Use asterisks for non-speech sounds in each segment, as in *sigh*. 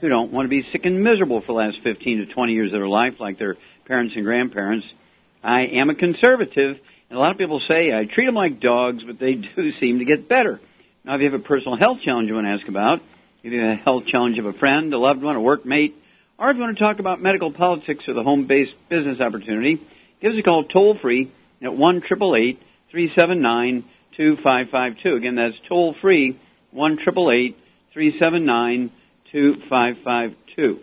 who don't want to be sick and miserable for the last 15 to 20 years of their life like their parents and grandparents. I am a conservative, and a lot of people say I treat them like dogs, but they *laughs* do seem to get better. Now, if you have a personal health challenge you want to ask about, if you have a health challenge of a friend, a loved one, a workmate, or if you want to talk about medical politics or the home-based business opportunity, give us a call toll-free at 1-888-379-2552. Again, that's toll-free, 1 888 379 2552.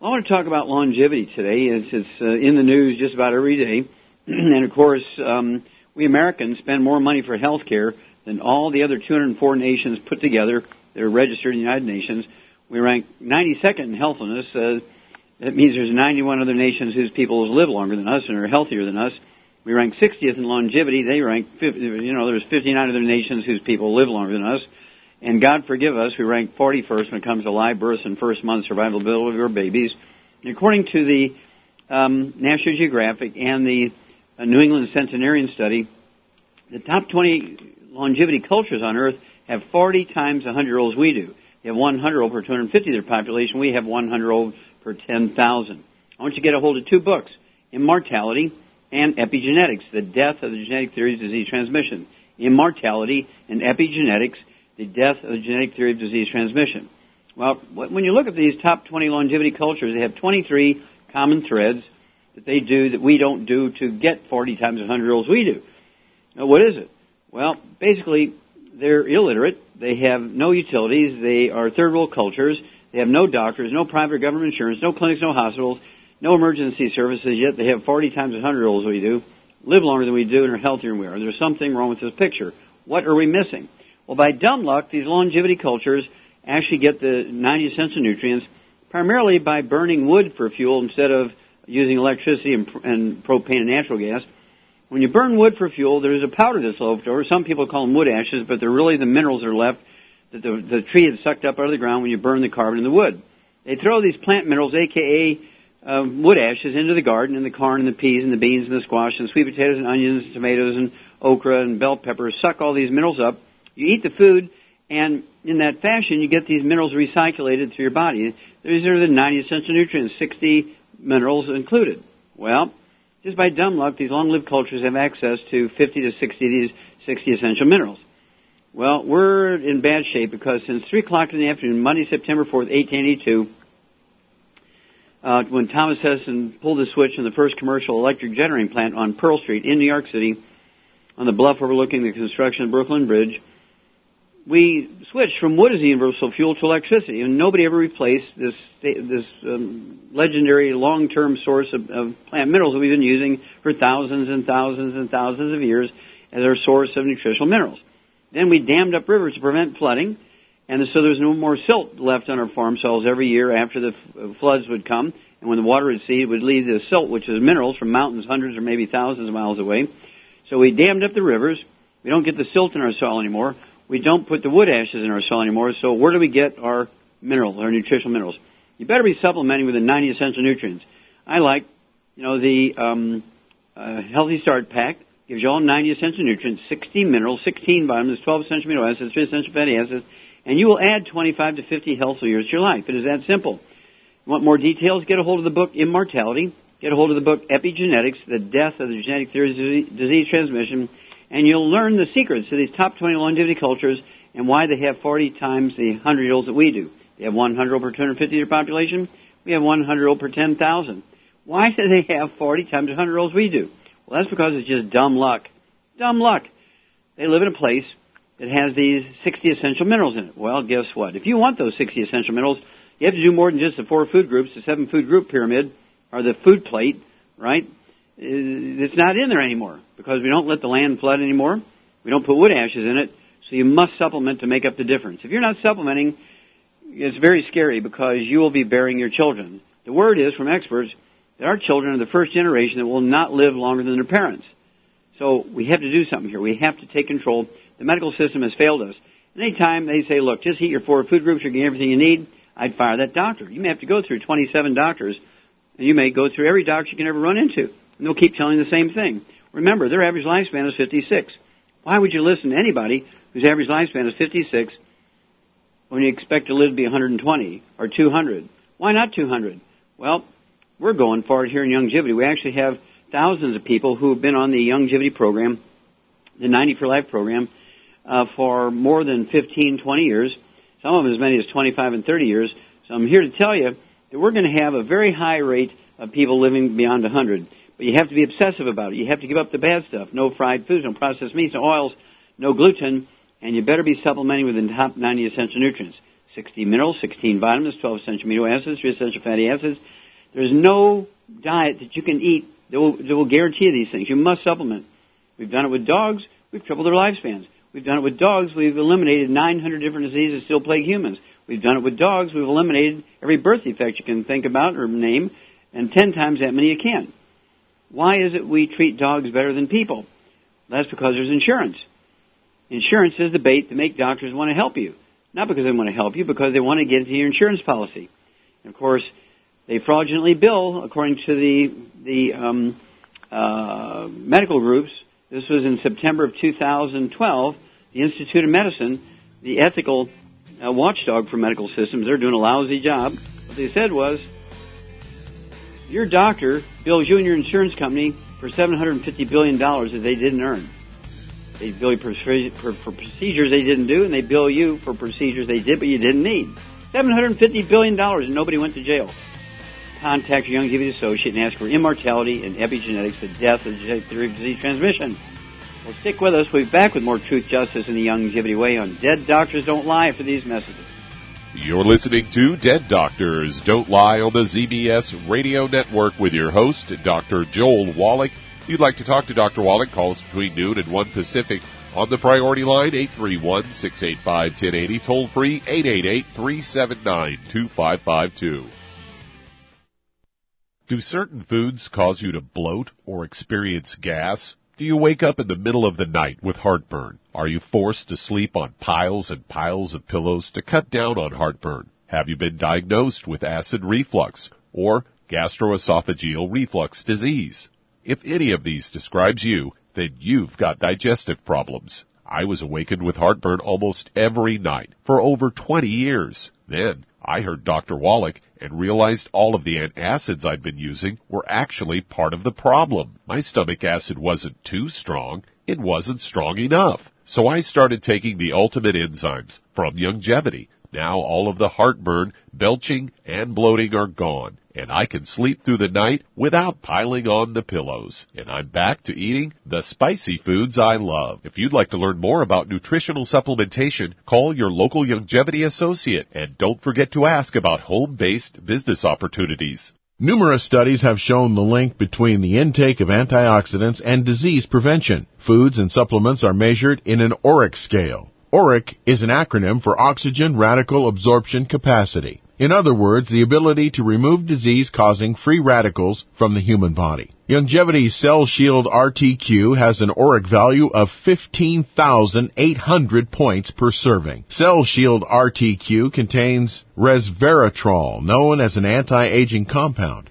Well, I want to talk about longevity today. It's, it's uh, in the news just about every day. *clears throat* and of course, um, we Americans spend more money for health care than all the other 204 nations put together that are registered in the United Nations. We rank 92nd in healthfulness. Uh, that means there's 91 other nations whose people live longer than us and are healthier than us. We rank 60th in longevity. They rank, 50, you know, there's 59 other nations whose people live longer than us. And God forgive us, we rank 41st when it comes to live births and first month survivability of your babies. According to the um, National Geographic and the uh, New England Centenarian study, the top 20 longevity cultures on Earth have 40 times the 100 olds we do. They have 100 old per 250 of their population. We have 100 old per 10,000. I want you to get a hold of two books, Immortality and Epigenetics, The Death of the Genetic Theories of Disease Transmission. Immortality and Epigenetics – the death of the genetic theory of disease transmission. Well, when you look at these top 20 longevity cultures, they have 23 common threads that they do that we don't do to get 40 times 100 olds we do. Now, what is it? Well, basically, they're illiterate. They have no utilities. They are third world cultures. They have no doctors, no private government insurance, no clinics, no hospitals, no emergency services, yet they have 40 times 100 olds we do, live longer than we do, and are healthier than we are. There's something wrong with this picture. What are we missing? Well, by dumb luck, these longevity cultures actually get the 90 essential nutrients primarily by burning wood for fuel instead of using electricity and, and propane and natural gas. When you burn wood for fuel, there's a powder that's left over. Some people call them wood ashes, but they're really the minerals that are left that the, the tree had sucked up out of the ground when you burn the carbon in the wood. They throw these plant minerals, aka um, wood ashes, into the garden, and the corn and the peas and the beans and the squash and sweet potatoes and onions and tomatoes and okra and bell peppers suck all these minerals up you eat the food, and in that fashion, you get these minerals recirculated through your body. These are the 90 essential nutrients, 60 minerals included. Well, just by dumb luck, these long-lived cultures have access to 50 to 60 of these 60 essential minerals. Well, we're in bad shape because since 3 o'clock in the afternoon, Monday, September 4th, 1882, uh, when Thomas Edison pulled the switch in the first commercial electric generating plant on Pearl Street in New York City, on the bluff overlooking the construction of Brooklyn Bridge, we switched from wood as the universal fuel to electricity, and nobody ever replaced this this um, legendary long-term source of, of plant minerals that we've been using for thousands and thousands and thousands of years as our source of nutritional minerals. Then we dammed up rivers to prevent flooding, and so there's no more silt left on our farm soils every year after the f- floods would come. And when the water would it would leave the silt, which is minerals from mountains hundreds or maybe thousands of miles away. So we dammed up the rivers. We don't get the silt in our soil anymore we don't put the wood ashes in our soil anymore. So where do we get our minerals, our nutritional minerals? You better be supplementing with the 90 essential nutrients. I like, you know, the um, uh, Healthy Start Pack gives you all 90 essential nutrients, 16 minerals, 16 vitamins, 12 essential amino acids, 3 essential fatty acids, and you will add 25 to 50 healthful years to your life. It is that simple. Want more details? Get a hold of the book Immortality. Get a hold of the book Epigenetics, The Death of the Genetic Theories of Disease Transmission and you'll learn the secrets to these top 20 longevity cultures and why they have 40 times the 100 year olds that we do. They have 100 over 250 year population. We have 100 year old per 10,000. Why do they have 40 times 100 year olds we do? Well, that's because it's just dumb luck. Dumb luck. They live in a place that has these 60 essential minerals in it. Well, guess what? If you want those 60 essential minerals, you have to do more than just the four food groups, the seven food group pyramid, or the food plate, right? It's not in there anymore because we don't let the land flood anymore. We don't put wood ashes in it. So you must supplement to make up the difference. If you're not supplementing, it's very scary because you will be burying your children. The word is from experts that our children are the first generation that will not live longer than their parents. So we have to do something here. We have to take control. The medical system has failed us. Anytime they say, look, just eat your four food groups, you're getting everything you need, I'd fire that doctor. You may have to go through 27 doctors, and you may go through every doctor you can ever run into. And they'll keep telling the same thing. Remember, their average lifespan is 56. Why would you listen to anybody whose average lifespan is 56 when you expect to live to be 120 or 200? Why not 200? Well, we're going for it here in longevity. We actually have thousands of people who have been on the longevity program, the 90 for Life program, uh, for more than 15, 20 years. Some of them as many as 25 and 30 years. So I'm here to tell you that we're going to have a very high rate of people living beyond 100. But you have to be obsessive about it. You have to give up the bad stuff. No fried foods, no processed meats, no oils, no gluten, and you better be supplementing with the top 90 essential nutrients. 60 minerals, 16 vitamins, 12 essential amino acids, 3 essential fatty acids. There's no diet that you can eat that will, that will guarantee these things. You must supplement. We've done it with dogs. We've tripled their lifespans. We've done it with dogs. We've eliminated 900 different diseases that still plague humans. We've done it with dogs. We've eliminated every birth defect you can think about or name, and 10 times that many you can. Why is it we treat dogs better than people? That's because there's insurance. Insurance is the bait to make doctors want to help you. Not because they want to help you, because they want to get into your insurance policy. And of course, they fraudulently bill, according to the the um, uh, medical groups. This was in September of 2012. The Institute of Medicine, the ethical uh, watchdog for medical systems, they're doing a lousy job. What they said was, your doctor bills you and your insurance company for $750 billion that they didn't earn. They bill you for, procedures they didn't do, and they bill you for procedures they did but you didn't need. $750 billion, and nobody went to jail. Contact your Youngevity associate and ask for immortality and epigenetics, the death of disease transmission. Well, stick with us. We'll be back with more truth, justice, and the Youngevity way on Dead Doctors Don't Lie for these messages. You're listening to Dead Doctors Don't Lie on the ZBS Radio Network with your host, Dr. Joel Wallach. If you'd like to talk to Dr. Wallach, call us between noon and 1 Pacific on the priority line, 831-685-1080, toll free, 888-379-2552. Do certain foods cause you to bloat or experience gas? Do you wake up in the middle of the night with heartburn? Are you forced to sleep on piles and piles of pillows to cut down on heartburn? Have you been diagnosed with acid reflux or gastroesophageal reflux disease? If any of these describes you, then you've got digestive problems. I was awakened with heartburn almost every night for over 20 years. Then I heard Dr. Wallach and realized all of the antacids I'd been using were actually part of the problem. My stomach acid wasn't too strong, it wasn't strong enough. So I started taking the ultimate enzymes from Youngevity. Now all of the heartburn, belching, and bloating are gone and I can sleep through the night without piling on the pillows. And I'm back to eating the spicy foods I love. If you'd like to learn more about nutritional supplementation, call your local Youngevity associate and don't forget to ask about home-based business opportunities. Numerous studies have shown the link between the intake of antioxidants and disease prevention. Foods and supplements are measured in an ORAC scale. ORAC is an acronym for Oxygen Radical Absorption Capacity. In other words, the ability to remove disease-causing free radicals from the human body. Youngevity's Cell Shield RTQ has an ORAC value of 15,800 points per serving. Cell Shield RTQ contains resveratrol, known as an anti-aging compound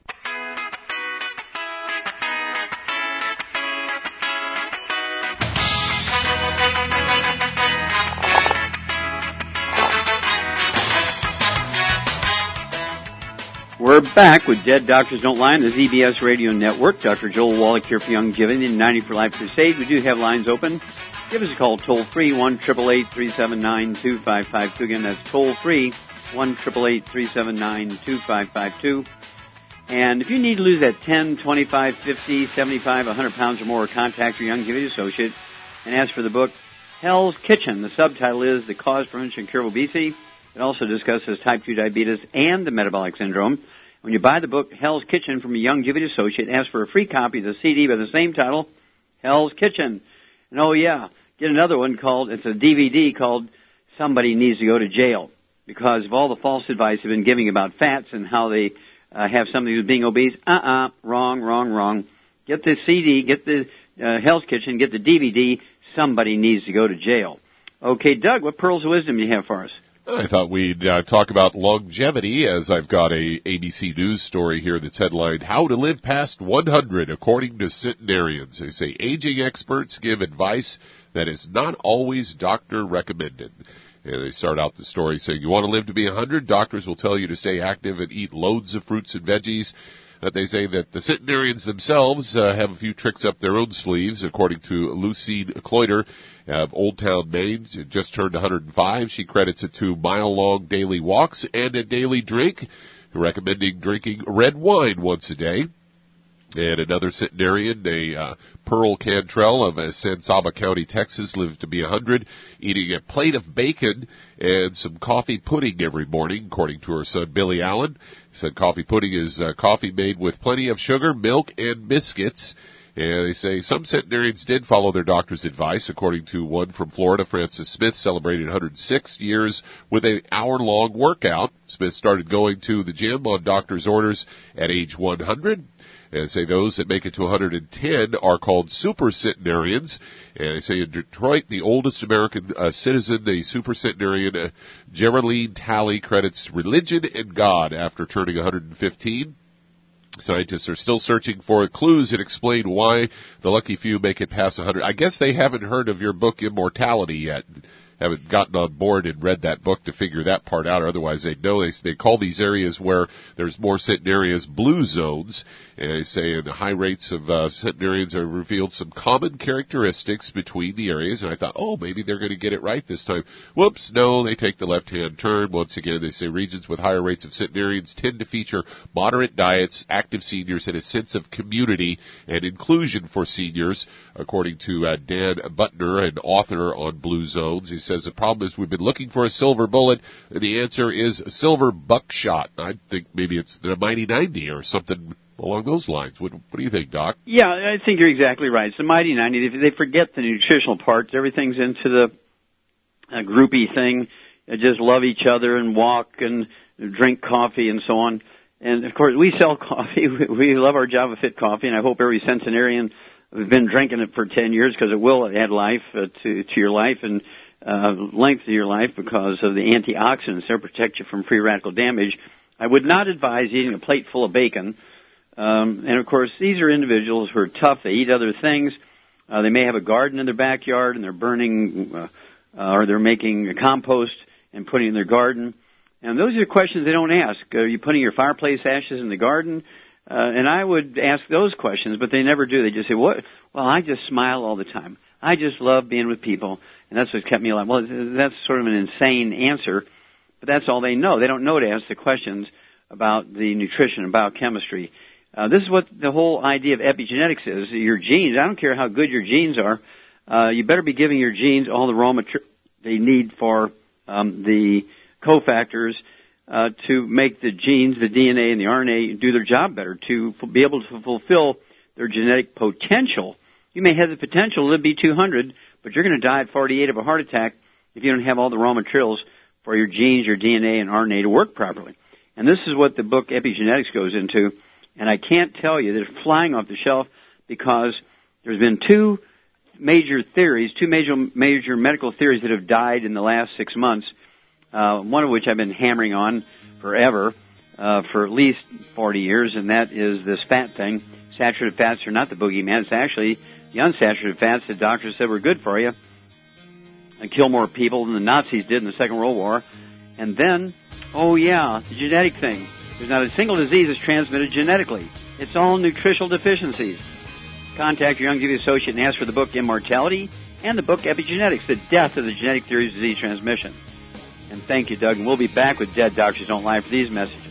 We're back with Dead Doctors Don't Lie on the ZBS Radio Network. Dr. Joel Wallach here for Youngevity and 90 for Life Crusade. We do have lines open. Give us a call toll free, 1 379 2552. Again, that's toll free, 1 379 2552. And if you need to lose that 10, 25, 50, 75, 100 pounds or more, contact your Youngevity associate and ask for the book Hell's Kitchen. The subtitle is The Cause, Prevention, Cure of Obesity. It also discusses type 2 diabetes and the metabolic syndrome. When you buy the book Hell's Kitchen from a Youngevity associate, ask for a free copy of the CD by the same title, Hell's Kitchen. And oh yeah, get another one called, it's a DVD called Somebody Needs to Go to Jail. Because of all the false advice they've been giving about fats and how they uh, have somebody who's being obese, uh-uh, wrong, wrong, wrong. Get the CD, get the uh, Hell's Kitchen, get the DVD, Somebody Needs to Go to Jail. Okay, Doug, what pearls of wisdom do you have for us? I thought we'd uh, talk about longevity as I've got a ABC News story here that's headlined "How to Live Past 100 According to Centenarians." They say aging experts give advice that is not always doctor recommended. And they start out the story saying, "You want to live to be 100? Doctors will tell you to stay active and eat loads of fruits and veggies." That they say that the centenarians themselves uh, have a few tricks up their own sleeves, according to Lucine Cloyter of Old Town, Maine. Just turned 105. She credits it to mile-long daily walks and a daily drink, recommending drinking red wine once a day. And another centenarian, a uh, Pearl Cantrell of uh, San Saba County, Texas, lived to be 100, eating a plate of bacon and some coffee pudding every morning, according to her son Billy Allen. Said coffee pudding is uh, coffee made with plenty of sugar, milk, and biscuits. And they say some centenarians did follow their doctor's advice, according to one from Florida, Francis Smith, celebrated 106 years with an hour-long workout. Smith started going to the gym on doctor's orders at age 100. And say those that make it to 110 are called super centenarians. And they say in Detroit, the oldest American uh, citizen, the super centenarian, uh, Jeralean Talley, credits religion and God after turning 115. Scientists are still searching for clues that explain why the lucky few make it past 100. I guess they haven't heard of your book Immortality yet haven't gotten on board and read that book to figure that part out. Otherwise, they know they, they call these areas where there's more centenarians blue zones. And they say the high rates of uh, centenarians are revealed some common characteristics between the areas. And I thought, oh, maybe they're going to get it right this time. Whoops, no, they take the left-hand turn. Once again, they say regions with higher rates of centenarians tend to feature moderate diets, active seniors, and a sense of community and inclusion for seniors, according to uh, Dan Buettner, an author on Blue Zones. He says the problem is we've been looking for a silver bullet, and the answer is silver buckshot. I think maybe it's the Mighty 90 or something along those lines. What, what do you think, Doc? Yeah, I think you're exactly right. It's the Mighty 90. They forget the nutritional parts. Everything's into the uh, groupie thing. They just love each other and walk and drink coffee and so on. And of course, we sell *laughs* coffee. We love our Java Fit coffee, and I hope every centenarian has been drinking it for 10 years because it will add life uh, to to your life and uh, length of your life because of the antioxidants that protect you from free radical damage. I would not advise eating a plate full of bacon. Um, and of course, these are individuals who are tough. They eat other things. Uh, they may have a garden in their backyard and they're burning, uh, uh, or they're making a compost and putting in their garden. And those are questions they don't ask. Are you putting your fireplace ashes in the garden? Uh, and I would ask those questions, but they never do. They just say, "What? Well, I just smile all the time. I just love being with people and that's what kept me alive. Well, that's sort of an insane answer, but that's all they know. They don't know to ask the questions about the nutrition and biochemistry. Uh, this is what the whole idea of epigenetics is. Your genes, I don't care how good your genes are, uh, you better be giving your genes all the raw material they need for um, the cofactors uh, to make the genes, the DNA and the RNA do their job better, to f- be able to fulfill their genetic potential. You may have the potential to be 200, but you're going to die at 48 of a heart attack if you don't have all the raw materials for your genes, your DNA, and RNA to work properly. And this is what the book Epigenetics goes into. And I can't tell you that it's flying off the shelf because there's been two major theories, two major major medical theories that have died in the last six months. Uh, one of which I've been hammering on forever, uh, for at least 40 years, and that is this fat thing. Saturated fats are not the boogeyman. It's actually the unsaturated fats that doctors said were good for you and kill more people than the Nazis did in the Second World War. And then, oh yeah, the genetic thing. There's not a single disease that's transmitted genetically. It's all nutritional deficiencies. Contact your Youngevity associate and ask for the book Immortality and the book Epigenetics, The Death of the Genetic Theories of Disease Transmission. And thank you, Doug. And we'll be back with Dead Doctors Don't Lie for these messages.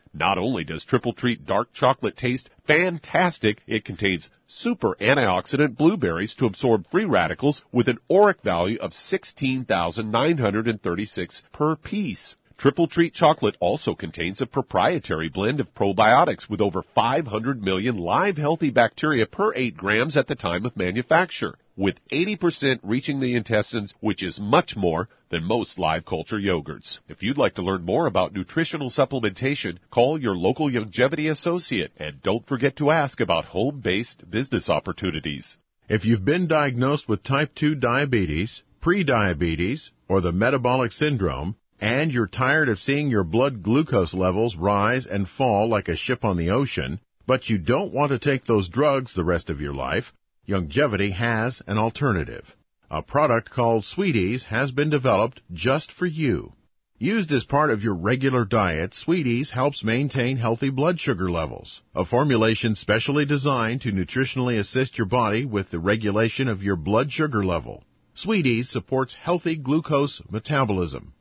Not only does Triple Treat dark chocolate taste fantastic, it contains super antioxidant blueberries to absorb free radicals with an ORAC value of 16,936 per piece. Triple Treat chocolate also contains a proprietary blend of probiotics with over 500 million live healthy bacteria per 8 grams at the time of manufacture, with 80% reaching the intestines, which is much more than most live culture yogurts. If you'd like to learn more about nutritional supplementation, call your local Youngevity associate and don't forget to ask about home-based business opportunities. If you've been diagnosed with type 2 diabetes, prediabetes, or the metabolic syndrome, and you're tired of seeing your blood glucose levels rise and fall like a ship on the ocean, but you don't want to take those drugs the rest of your life, Youngevity has an alternative. A product called Sweeties has been developed just for you. Used as part of your regular diet, Sweeties helps maintain healthy blood sugar levels. A formulation specially designed to nutritionally assist your body with the regulation of your blood sugar level. Sweeties supports healthy glucose metabolism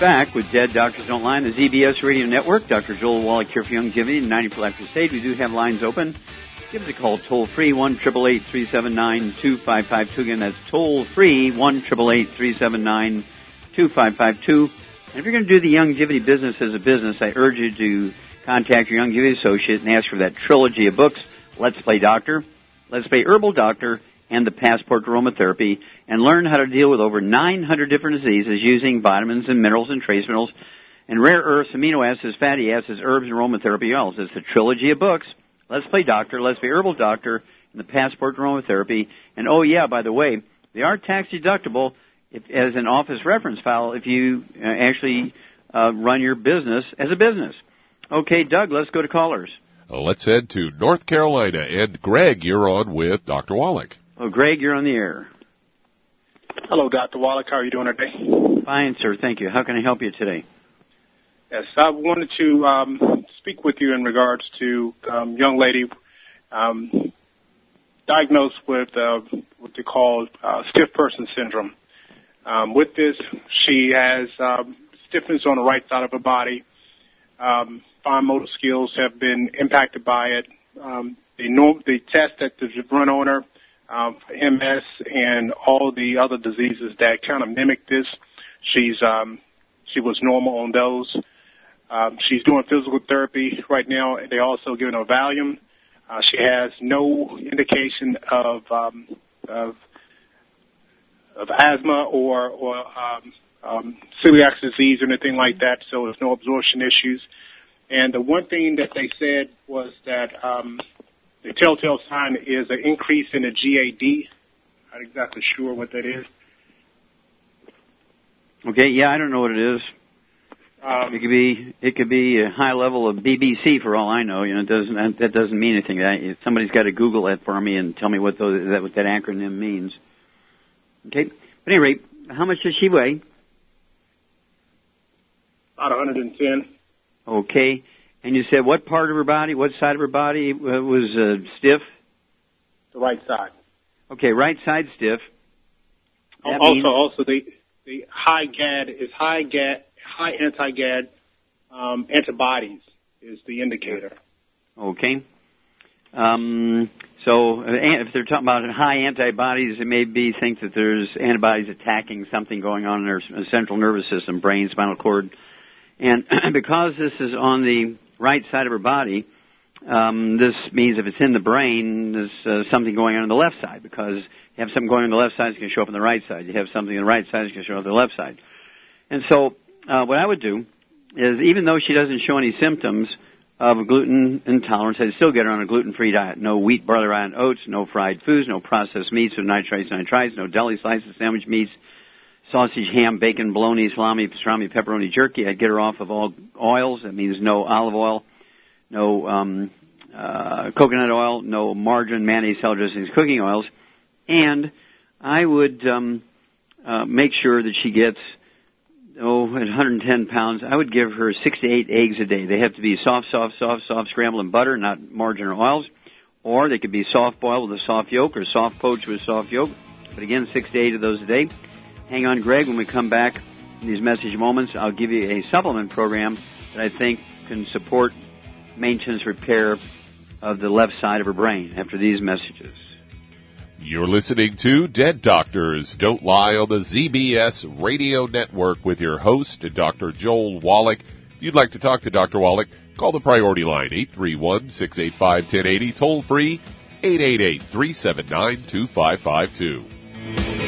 back with Dead Doctors Don't Lie, the ZBS Radio Network. Dr. Joel Wallach here for Youngevity, 90 for Life Crusade. We do have lines open. Give us a call toll free, 1 379 2552. Again, that's toll free, 1 379 2552. And if you're going to do the Youngevity business as a business, I urge you to contact your Youngevity associate and ask for that trilogy of books, Let's Play Doctor, Let's Play Herbal Doctor, and the Passport to Aromatherapy, and learn how to deal with over 900 different diseases using vitamins and minerals and trace minerals and rare earths, amino acids, fatty acids, herbs, and aromatherapy oils. It's a trilogy of books. Let's Play Doctor, Let's Play Herbal Doctor, and the Passport to Aromatherapy. And oh yeah, by the way, they are tax deductible if, as an office reference file if you uh, actually uh, run your business as a business. Okay, Doug, let's go to callers. Let's head to North Carolina. And Greg, you're on with Dr. Wallach. Oh, Greg, you're on the air. Hello, Dr. Wallach. How are you doing today? Fine, sir. Thank you. How can I help you today? Yes, I wanted to um, speak with you in regards to um, young lady um, diagnosed with uh, what they call uh, stiff person syndrome. Um, with this, she has um, stiffness on the right side of her body. Um, fine motor skills have been impacted by it. Um, the, norm, the test that is run on her um, MS and all the other diseases that kind of mimic this, she's um, she was normal on those. Um, she's doing physical therapy right now. And They also giving her Valium. Uh, she has no indication of um, of, of asthma or or um, um, celiac disease or anything like that. So there's no absorption issues. And the one thing that they said was that um, the telltale sign is an increase in the GAD. I'm not exactly sure what that is. Okay, yeah, I don't know what it is. Um, it could be it could be a high level of BBC for all I know. You know, it doesn't that doesn't mean anything. That somebody's got to Google that for me and tell me what those, that what that acronym means. Okay, but any rate, how much does she weigh? About 110. Okay, and you said what part of her body, what side of her body uh, was uh, stiff? The right side. Okay, right side stiff. That also, means... also the the high GAD is high GAD high anti-GAD um, antibodies is the indicator. Okay. Um, so uh, if they're talking about high antibodies, it may be think that there's antibodies attacking something going on in their central nervous system, brain, spinal cord. And *clears throat* because this is on the right side of her body, um, this means if it's in the brain, there's uh, something going on on the left side because you have something going on the left side, it's going to show up on the right side. You have something on the right side, it's going to show up on the left side. And so uh, what I would do is even though she doesn't show any symptoms of gluten intolerance, I'd still get her on a gluten-free diet. No wheat, barley, rye, and oats, no fried foods, no processed meats with nitrites, nitrites, no deli slices, sandwich meats, sausage, ham, bacon, bologna, salami, pastrami, pepperoni, jerky. I'd get her off of all oils. That means no olive oil, no um, uh, coconut oil, no margarine, mayonnaise, salad dressings, cooking oils, and I would um, uh, make sure that she gets oh, at 110 pounds, I would give her six to eight eggs a day. They have to be soft, soft, soft, soft scrambled in butter, not margarine or oils. Or they could be soft boiled with a soft yolk or soft poached with a soft yolk. But again, six to eight of those a day. Hang on, Greg. When we come back in these message moments, I'll give you a supplement program that I think can support maintenance repair of the left side of her brain after these messages. You're listening to Dead Doctors Don't Lie on the ZBS Radio Network with your host, Dr. Joel Wallach. If you'd like to talk to Dr. Wallach, call the priority line 831-685-1080, toll free 888-379-2552. listen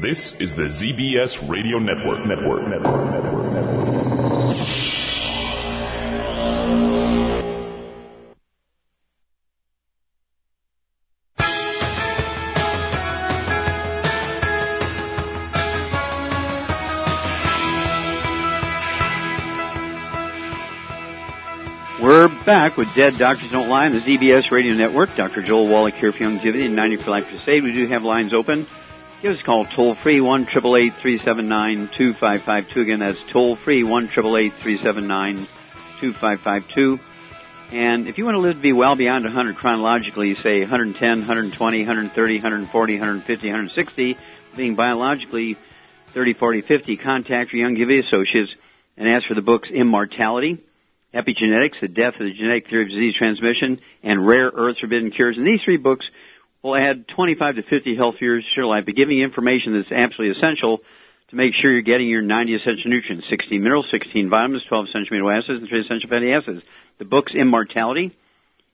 This is the ZBS Radio Network. Network. Network. Network. Network. We're back with Dead Doctors Don't Lie on the ZBS Radio Network. Dr. Joel Wallach here for Youngevity and 90 for Life Crusade. We do have lines open. Give us a call toll free one triple eight three seven nine two five five two. Again, that's toll free one triple eight three seven nine two five five two. And if you want to live to be well beyond 100 chronologically, say 110, 120, 130, 140, 150, 160, being biologically 30, 40, 50, contact your Youngevity associates and ask for the books Immortality, Epigenetics, The Death of the Genetic Theory of Disease Transmission, and Rare Earth Forbidden Cures. And these three books will add 25 to 50 health years to your life by giving you information that's absolutely essential to make sure you're getting your 90 essential nutrients, 16 minerals, 16 vitamins, 12 essential amino acids, and 3 essential fatty acids. The book's Immortality,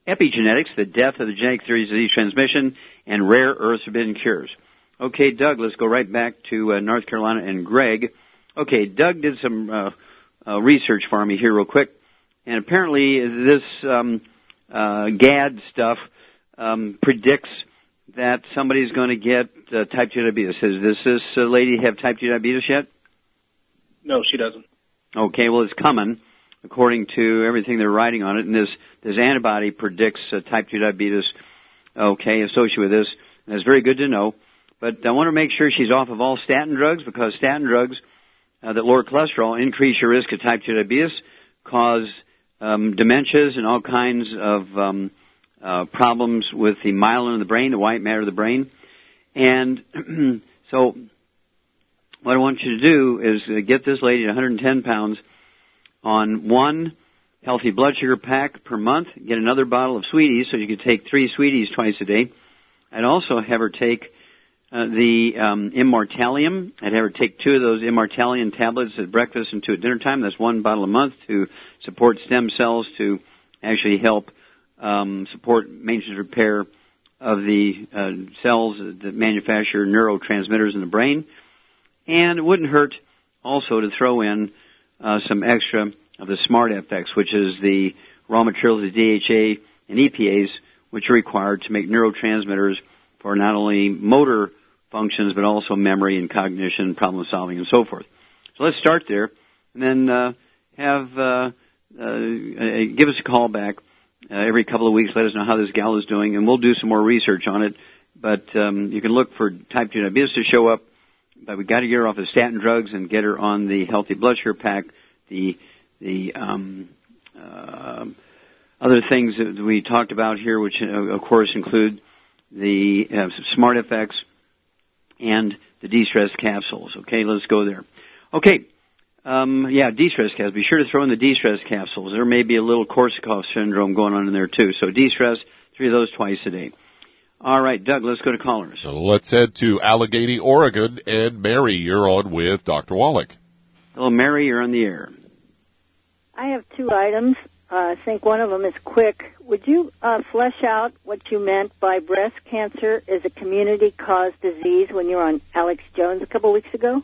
Epigenetics, The Death of the Genetic Theory of Disease Transmission, and Rare Earths Forbidden Cures. Okay, Doug, let's go right back to uh, North Carolina and Greg. Okay, Doug did some uh, uh, research for me here real quick, and apparently this um, uh, GAD stuff um, predicts that somebody's going to get uh, type 2 diabetes. Does this, this uh, lady have type 2 diabetes yet? No, she doesn't. Okay, well, it's coming according to everything they're writing on it. And this, this antibody predicts uh, type 2 diabetes, okay, associated with this. And it's very good to know. But I want to make sure she's off of all statin drugs because statin drugs uh, that lower cholesterol increase your risk of type 2 diabetes, cause um, dementias and all kinds of um, uh, problems with the myelin in the brain, the white matter of the brain. And *clears throat* so what I want you to do is get this lady at 110 pounds on one healthy blood sugar pack per month, get another bottle of sweeties, so you could take three sweeties twice a day. I'd also have her take uh, the um, Immortalium. I'd have her take two of those Immortalium tablets at breakfast and two at dinner time. That's one bottle a month to support stem cells to actually help um, support maintenance repair of the uh, cells that manufacture neurotransmitters in the brain. And it wouldn't hurt also to throw in uh, some extra of the Smart FX, which is the raw materials of DHA and EPAs, which are required to make neurotransmitters for not only motor functions but also memory and cognition, problem solving, and so forth. So let's start there, and then uh, have uh, uh, give us a call back uh, every couple of weeks. Let us know how this gal is doing, and we'll do some more research on it. But um, you can look for type 2 diabetes to show up. But we got to get her off of statin drugs and get her on the healthy blood sugar pack. The the um, uh, other things that we talked about here, which uh, of course include the uh, Smart FX and the de-stress capsules. Okay, let's go there. Okay, um, yeah, de-stress capsules. Be sure to throw in the de-stress capsules. There may be a little Korsakoff syndrome going on in there too. So de-stress, three of those twice a day. All right, Doug, let's go to callers. So let's head to Allegheny, Oregon, and Mary, you're on with Dr. Wallach. Hello, Mary, you're on the air. I have two items. Uh, I think one of them is quick. Would you uh, flesh out what you meant by breast cancer is a community-caused disease when you were on Alex Jones a couple weeks ago?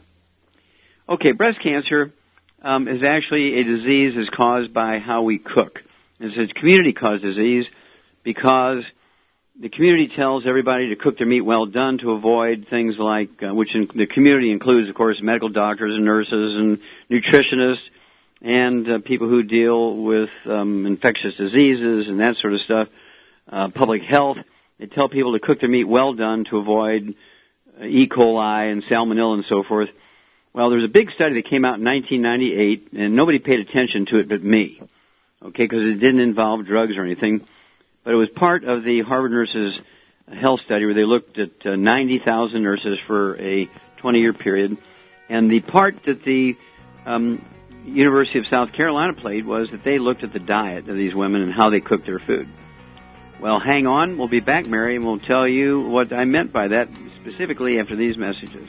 Okay, breast cancer um, is actually a disease that's caused by how we cook. It's a community-caused disease because the community tells everybody to cook their meat well done to avoid things like, uh, which in, the community includes, of course, medical doctors and nurses and nutritionists and uh, people who deal with um, infectious diseases and that sort of stuff, uh, public health. They tell people to cook their meat well done to avoid uh, E. coli and salmonella and so forth. Well, there's a big study that came out in 1998, and nobody paid attention to it but me. Okay, because it didn't involve drugs or anything, but it was part of the Harvard Nurses Health Study where they looked at uh, 90,000 nurses for a 20-year period, and the part that the um, University of South Carolina played was that they looked at the diet of these women and how they cooked their food. Well, hang on. We'll be back, Mary, and we'll tell you what I meant by that specifically after these messages.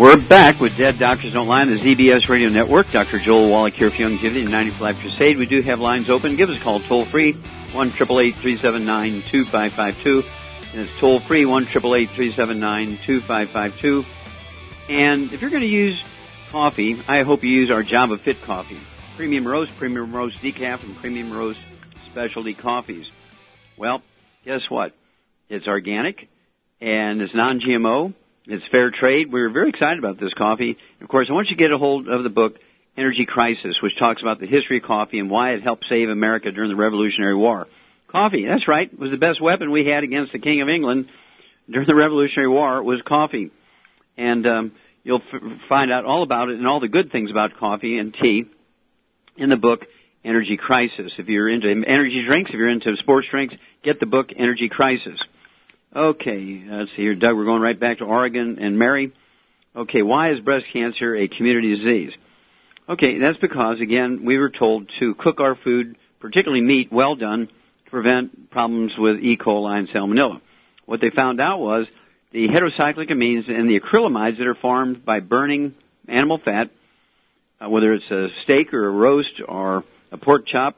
We're back with Dead Doctors Don't Lie on the ZBS Radio Network. Dr. Joel Wallach here for Youngevity and 90 for Life Crusade. We do have lines open. Give us a call toll free, 1 379 2552 And it's toll free, 1 379 2552 And if you're going to use coffee, I hope you use our Java Fit coffee. Premium roast, premium roast decaf, and premium roast specialty coffees. Well, guess what? It's organic and it's non-GMO it's fair trade. We're very excited about this coffee. Of course, I want you to get a hold of the book Energy Crisis, which talks about the history of coffee and why it helped save America during the Revolutionary War. Coffee, that's right, was the best weapon we had against the King of England during the Revolutionary War was coffee. And um, you'll f- find out all about it and all the good things about coffee and tea in the book Energy Crisis. If you're into energy drinks, if you're into sports drinks, get the book Energy Crisis. Okay, let's see here, Doug. We're going right back to Oregon and Mary. Okay, why is breast cancer a community disease? Okay, that's because again we were told to cook our food, particularly meat, well done, to prevent problems with E. coli and Salmonella. What they found out was the heterocyclic amines and the acrylamides that are formed by burning animal fat, uh, whether it's a steak or a roast or a pork chop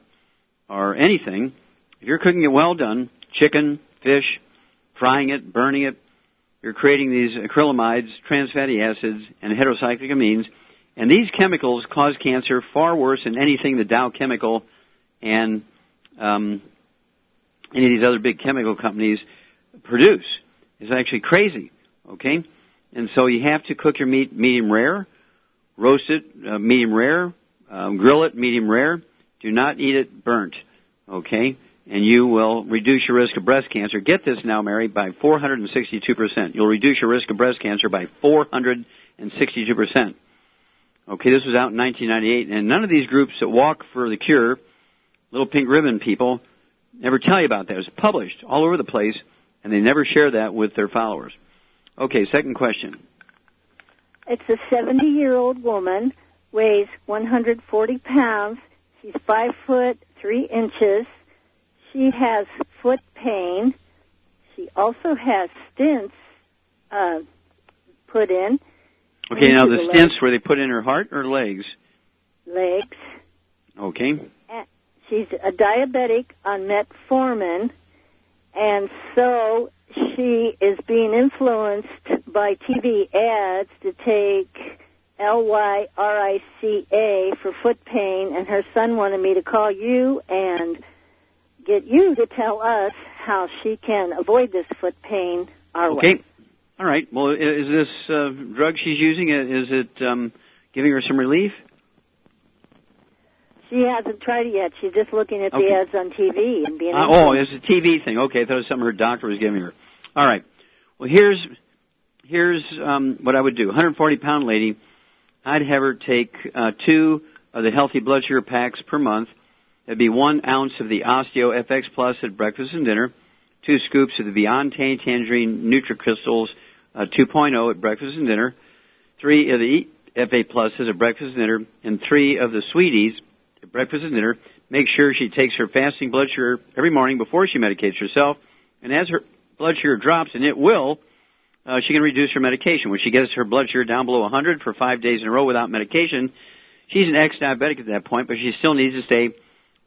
or anything, if you're cooking it well done, chicken, fish, frying it, burning it, you're creating these acrylamides, trans fatty acids, and heterocyclic amines. And these chemicals cause cancer far worse than anything the Dow Chemical and um, any of these other big chemical companies produce. It's actually crazy. Okay, and so you have to cook your meat medium rare, roast it uh, medium rare, um, grill it medium rare. Do not eat it burnt. Okay, and you will reduce your risk of breast cancer. Get this now, Mary, by 462%. You'll reduce your risk of breast cancer by 462%. Okay, this was out in 1998, and none of these groups that walk for the cure, little pink ribbon people, never tell you about that. It's published all over the place, and they never share that with their followers. Okay, second question. It's a 70 year old woman, weighs 140 pounds. She's five foot three inches. She has foot pain. She also has stents uh, put in. Okay, now the, the stents legs. were they put in her heart or legs? Legs. Okay. And She's a diabetic on metformin, and so she is being influenced by TV ads to take L-Y-R-I-C-A for foot pain, and her son wanted me to call you and get you to tell us how she can avoid this foot pain our Okay. way. All right. Well, is this uh, drug she's using? uh, Is it um, giving her some relief? She hasn't tried it yet. She's just looking at Okay. the ads on TV and being Uh, oh, it's a TV thing. Okay, I thought it was something her doctor was giving her. All right. Well, here's here's um, what I would do. 140 pound lady. I'd have her take uh, two of the healthy blood sugar packs per month. That'd be one ounce of the Osteo FX Plus at breakfast and dinner, two scoops of the Beyond Tangy Tangerine NutriCrystals uh, 2.0 at breakfast and dinner, three of the EFA Pluses at breakfast and dinner, and three of the Sweeties at breakfast and dinner. Make sure she takes her fasting blood sugar every morning before she medicates herself. And as her blood sugar drops, and it will, uh, she can reduce her medication. When she gets her blood sugar down below 100 for five days in a row without medication, she's an ex-diabetic at that point, but she still needs to stay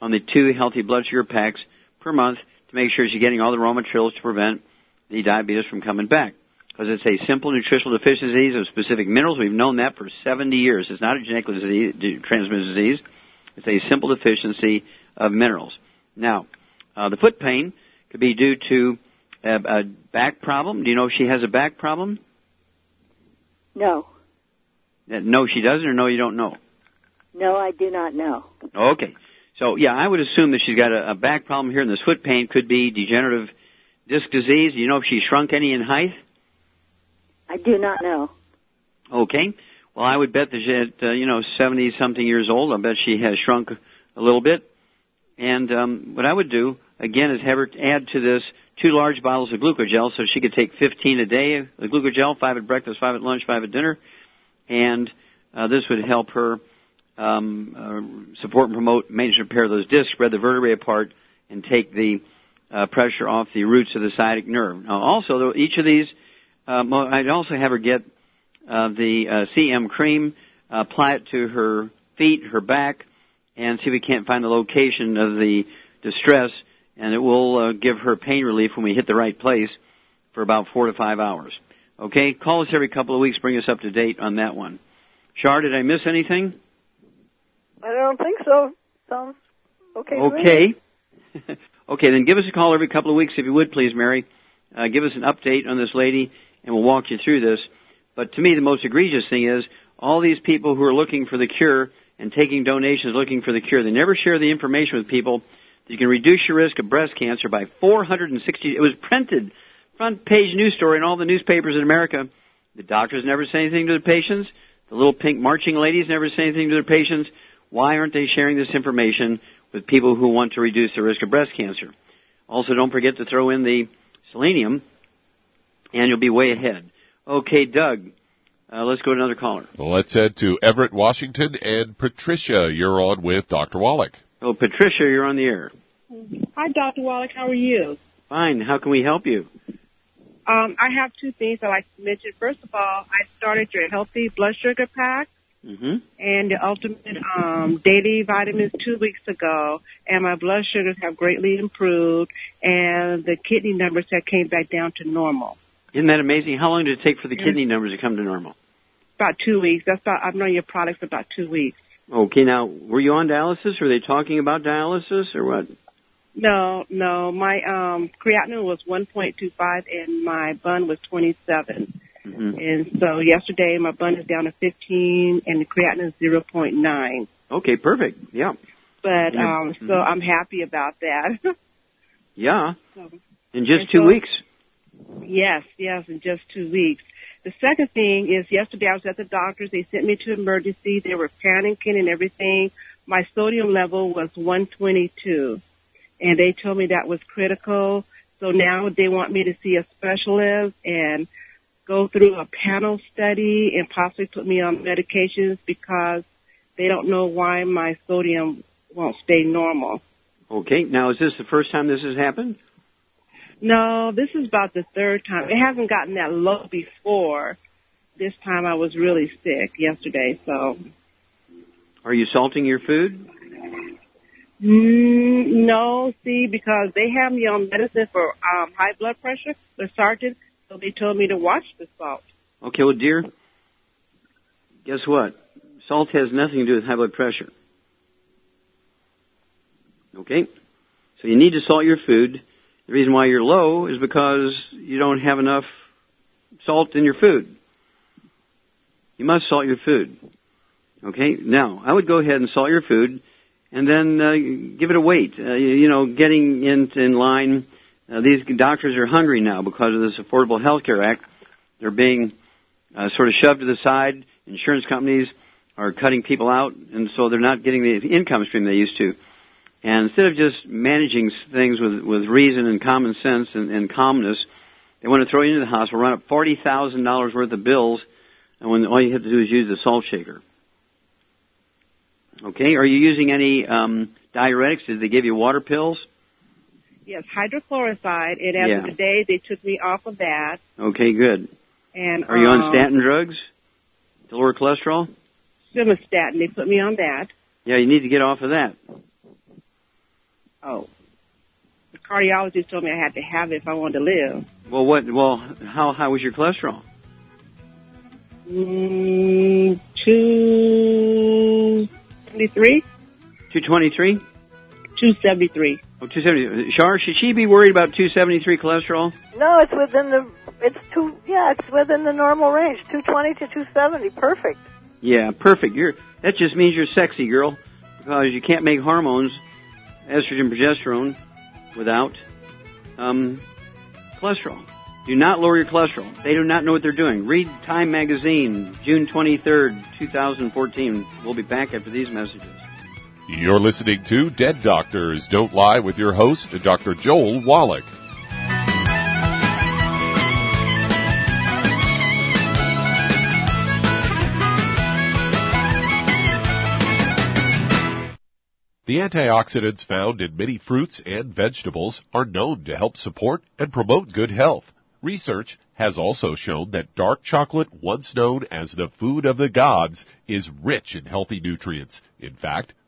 on the two healthy blood sugar packs per month to make sure she's getting all the raw materials to prevent the diabetes from coming back. Because it's a simple nutritional deficiency of specific minerals. We've known that for 70 years. It's not a genetically disease, transmitted disease. It's a simple deficiency of minerals. Now, uh, the foot pain could be due to a, a back problem. Do you know if she has a back problem? No. No, she doesn't, or no, you don't know. No, I do not know. Okay. So yeah, I would assume that she's got a, a back problem here, and this foot pain could be degenerative disc disease. Do you know if she shrunk any in height? I do not know. Okay. Well, I would bet that she's at, uh, you know, 70 something years old. I bet she has shrunk a little bit. And um, what I would do, again, is have her add to this two large bottles of glucogel so she could take 15 a day of the glucogel, five at breakfast, five at lunch, five at dinner. And uh, this would help her um, uh, support and promote maintenance and repair those discs, spread the vertebrae apart, and take the uh, pressure off the roots of the sciatic nerve. Now, also, each of these, um, I'd also have her get uh, the uh, CM cream, uh, apply it to her feet, her back, and see if we can't find the location of the distress, and it will uh, give her pain relief when we hit the right place for about four to five hours. Okay, call us every couple of weeks, bring us up to date on that one. Char, did I miss anything? I don't think so. Sounds okay. Okay. *laughs* okay, then give us a call every couple of weeks if you would, please, Mary. Uh, give us an update on this lady, and we'll walk you through this. But to me, the most egregious thing is all these people who are looking for the cure and taking donations looking for the cure. They never share the information with people that you can reduce your risk of breast cancer by 460. It was printed, front page news story in all the newspapers in America. The doctors never say anything to the patients. The little pink marching ladies never say anything to their patients. Why aren't they sharing this information with people who want to reduce the risk of breast cancer? Also, don't forget to throw in the selenium, and you'll be way ahead. Okay, Doug, uh, let's go to another caller. Well, let's head to Everett, Washington, and Patricia, you're on with Dr. Wallach. Oh, Patricia, you're on the air. Hi, Dr. Wallach. How are you? Fine. How can we help you? Um, I have two things I'd like to mention. First of all, I started your healthy blood sugar pack Mm-hmm. and the ultimate um, daily vitamins two weeks ago, and my blood sugars have greatly improved, and the kidney numbers have came back down to normal. Isn't that amazing? How long did it take for the kidney numbers to come to normal? About two weeks. That's about I've known your products about two weeks. Okay, now, were you on dialysis? Were they talking about dialysis or what? No, no, my um, creatinine was 1.25 and my bun was 27. Mm-hmm. And so yesterday my bun is down to 15 and the creatinine is 0.9. Okay, perfect. Yeah. But Yeah. um, so Mhm. I'm happy about that. *laughs* Yeah. So- In just two so- weeks. Yes, yes, in just two weeks. The second thing is yesterday I was at the doctor's. They sent me to emergency. They were panicking and everything. My sodium level was 122 and they told me that was critical. So now they want me to see a specialist and go through a panel study and possibly put me on medications because they don't know why my sodium won't stay normal. Okay, now is this the first time this has happened? No, this is about the third time. It hasn't gotten that low before. This time I was really sick yesterday, so Are you salting your food? mm, no. See, because they have me on medicine for um, high blood pressure, the sergeant, so they told me to watch the salt. Okay, well, dear, guess what? Salt has nothing to do with high blood pressure. Okay? So you need to salt your food. The reason why you're low is because you don't have enough salt in your food. You must salt your food. Okay? Now, I would go ahead and salt your food and then uh, give it a weight. Uh, you, you know, getting in, in line. Uh, these doctors are hungry now because of this Affordable Health Care Act. They're being uh, sort of shoved to the side. Insurance companies are cutting people out, and so they're not getting the income stream they used to. And instead of just managing things with, with reason and common sense and, and calmness, they want to throw you into the hospital, run up forty thousand dollars worth of bills, and when all you have to do is use the salt shaker. Okay, are you using any um, diuretics? Did they give you water pills? Yes, hydrochloroside, and as Yeah. of today, they took me off of that. Okay, good. And Are you on um, statin drugs to lower cholesterol? Simvastatin, they put me on that. Yeah, you need to get off of that. Oh. The cardiologist told me I had to have it if I wanted to live. Well, what? Well, how high was your cholesterol? Mm, 273? 223? 273. Oh, 270. Shar, should she be worried about 273 cholesterol? No, it's within the. It's two. Yeah, it's within the normal range, 220 to 270. Perfect. Yeah, perfect. You're that just means you're sexy, girl, because you can't make hormones, estrogen, progesterone, without um, cholesterol. Do not lower your cholesterol. They do not know what they're doing. Read Time Magazine, June 23rd, 2014. We'll be back after these messages. You're listening to Dead Doctors Don't Lie with your host, Dr. Joel Wallach. The antioxidants found in many fruits and vegetables are known to help support and promote good health. Research has also shown that dark chocolate, once known as the food of the gods, is rich in healthy nutrients. In fact,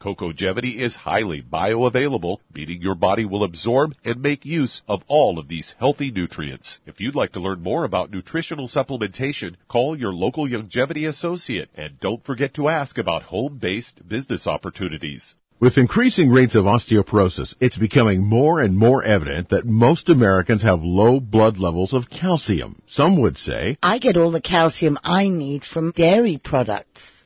Cocogevity is highly bioavailable, meaning your body will absorb and make use of all of these healthy nutrients. If you'd like to learn more about nutritional supplementation, call your local Youngevity associate and don't forget to ask about home-based business opportunities. With increasing rates of osteoporosis, it's becoming more and more evident that most Americans have low blood levels of calcium. Some would say, I get all the calcium I need from dairy products.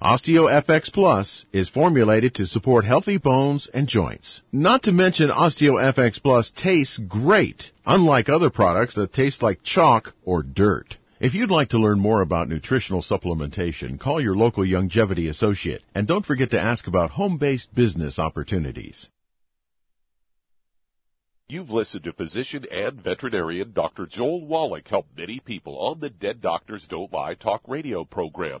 OsteoFX Plus is formulated to support healthy bones and joints. Not to mention OsteoFX Plus tastes great, unlike other products that taste like chalk or dirt. If you'd like to learn more about nutritional supplementation, call your local Youngevity associate and don't forget to ask about home-based business opportunities. You've listened to physician and veterinarian Dr. Joel Wallach help many people on the Dead Doctors Don't Lie talk radio program.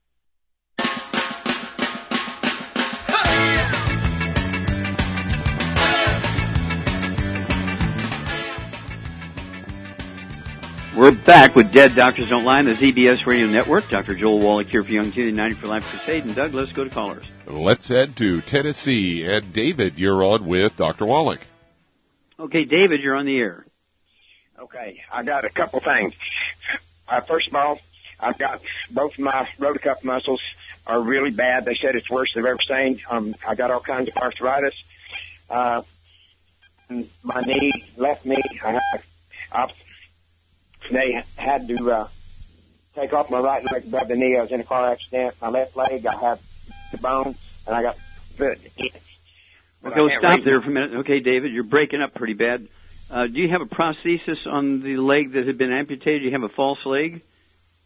We're back with Dead Doctors Don't Lie on the ZBS Radio Network. Dr. Joel Wallach here for Young Community 90 for Life Crusade. And Doug, let's go to callers. Let's head to Tennessee. And David, you're on with Dr. Wallach. Okay, David, you're on the air. Okay, I got a couple things. Uh, first of all, I've got both of my rotacuff muscles are really bad. They said it's worse than they've ever seen. Um, I got all kinds of arthritis. Uh, my knee, left knee, I have op- they had to uh, take off my right leg above the knee. I was in a car accident. My left leg, I have the bone, and I got foot. Okay, we'll stop there for a minute. Okay, David, you're breaking up pretty bad. Uh, do you have a prosthesis on the leg that had been amputated? Do you have a false leg?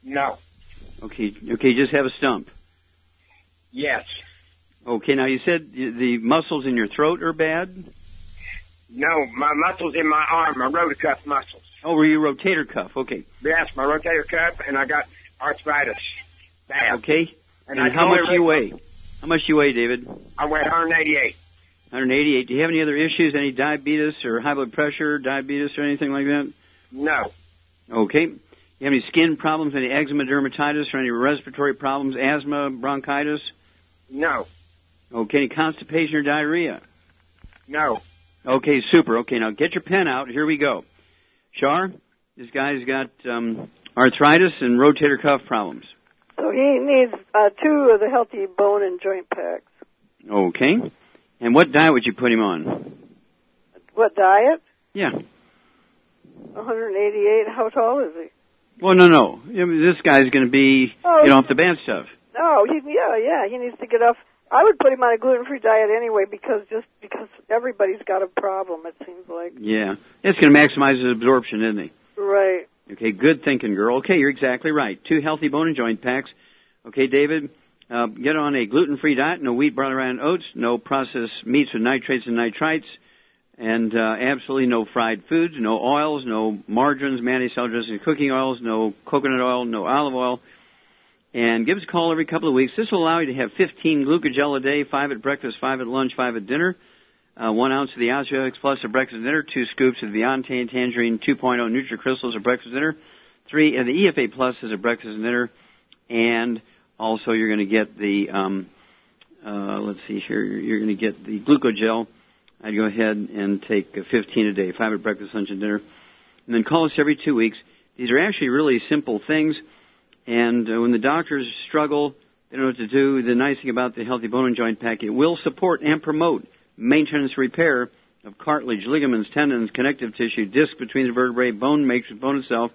No. Okay, okay, you just have a stump. Yes. Okay, now you said the muscles in your throat are bad? No, my muscles in my arm, my rotacuff muscles. Oh, were you rotator cuff? Okay. Yes, my rotator cuff, and I got arthritis. Bad. Okay. And, and how much do you weigh? How much do you weigh, David? I weigh 188. 188. Do you have any other issues? Any diabetes or high blood pressure, diabetes or anything like that? No. Okay. You have any skin problems, any eczema, dermatitis, or any respiratory problems, asthma, bronchitis? No. Okay. Any constipation or diarrhea? No. Okay, super. Okay, now get your pen out. Here we go. Char, this guy's got um, arthritis and rotator cuff problems. So he needs uh, two of the healthy bone and joint packs. Okay. And what diet would you put him on? What diet? Yeah. 188. How tall is he? Well, no, no. I mean, this guy's going to be, oh, you know, off the bad stuff. No, he, yeah, yeah. He needs to get off. I would put him on a gluten-free diet anyway because just because everybody's got a problem. It seems like. Yeah, it's going to maximize his absorption, isn't he? Right. Okay, good thinking, girl. Okay, you're exactly right. Two healthy bone and joint packs. Okay, David, uh, get on a gluten-free diet. No wheat, barley, rye, and oats. No processed meats with nitrates and nitrites. And uh, absolutely no fried foods, no oils, no margarines, mayonnaise, salad dressing, cooking oils, no coconut oil, no olive oil and give us a call every couple of weeks. This will allow you to have 15 glucogel a day, five at breakfast, five at lunch, five at dinner. Uh, one ounce of the Osteo FX Plus at breakfast and dinner, two scoops of the Ontane Tangerine 2.0 NutriCrystals at breakfast and dinner, three of the EFA Plus is at breakfast and dinner, and also you're going to get the, um, uh, let's see here, you're going to get the glucogel. I'd go ahead and take 15 a day, five at breakfast, lunch, and dinner. And then call us every two weeks. These are actually really simple things. And uh, when the doctors struggle they don't know what to do. The nice thing about the Healthy Bone and Joint Pack, it will support and promote maintenance repair of cartilage, ligaments, tendons, connective tissue, disc between the vertebrae, bone matrix, bone itself,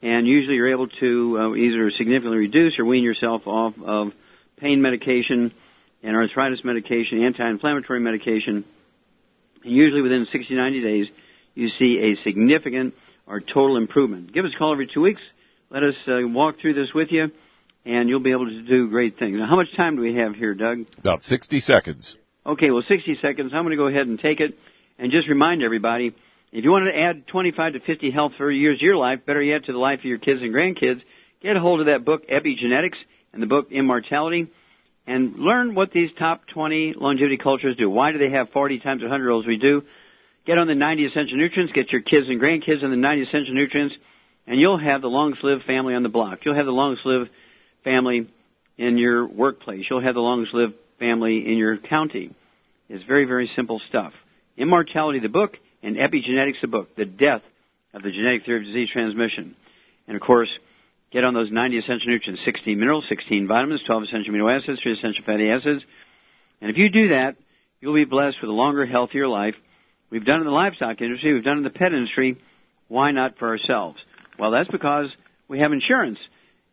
and usually you're able to uh, either significantly reduce or wean yourself off of pain medication and arthritis medication, anti-inflammatory medication. And usually within 60, 90 days, you see a significant or total improvement. Give us a call every two weeks. Let us uh, walk through this with you, and you'll be able to do great things. Now, how much time do we have here, Doug? About 60 seconds. Okay, well, 60 seconds. I'm going to go ahead and take it and just remind everybody, if you want to add 25 to 50 health for years of your life, better yet to the life of your kids and grandkids, get a hold of that book, Epigenetics, and the book Immortality, and learn what these top 20 longevity cultures do. Why do they have 40 times 100 year olds we do? Get on the 90 essential nutrients, get your kids and grandkids on the 90 essential nutrients, and you'll have the longest lived family on the block. You'll have the longest lived family in your workplace. You'll have the longest lived family in your county. It's very, very simple stuff. Immortality, the book, and Epigenetics, the book, the death of the genetic theory of disease transmission. And of course, get on those 90 essential nutrients, 16 minerals, 16 vitamins, 12 essential amino acids, 3 essential fatty acids. And if you do that, you'll be blessed with a longer, healthier life. We've done it in the livestock industry, we've done it in the pet industry. Why not for ourselves? Well, that's because we have insurance.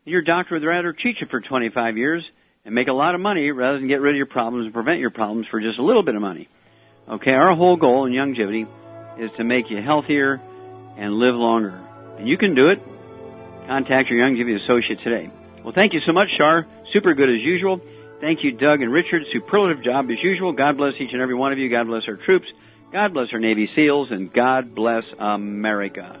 Your doctor would rather treat you for 25 years and make a lot of money rather than get rid of your problems and prevent your problems for just a little bit of money. Okay, our whole goal in Youngevity is to make you healthier and live longer. And you can do it. Contact your Youngevity associate today. Well, thank you so much, Shar. Super good as usual. Thank you, Doug and Richard. Superlative job as usual. God bless each and every one of you. God bless our troops. God bless our Navy SEALs. And God bless America.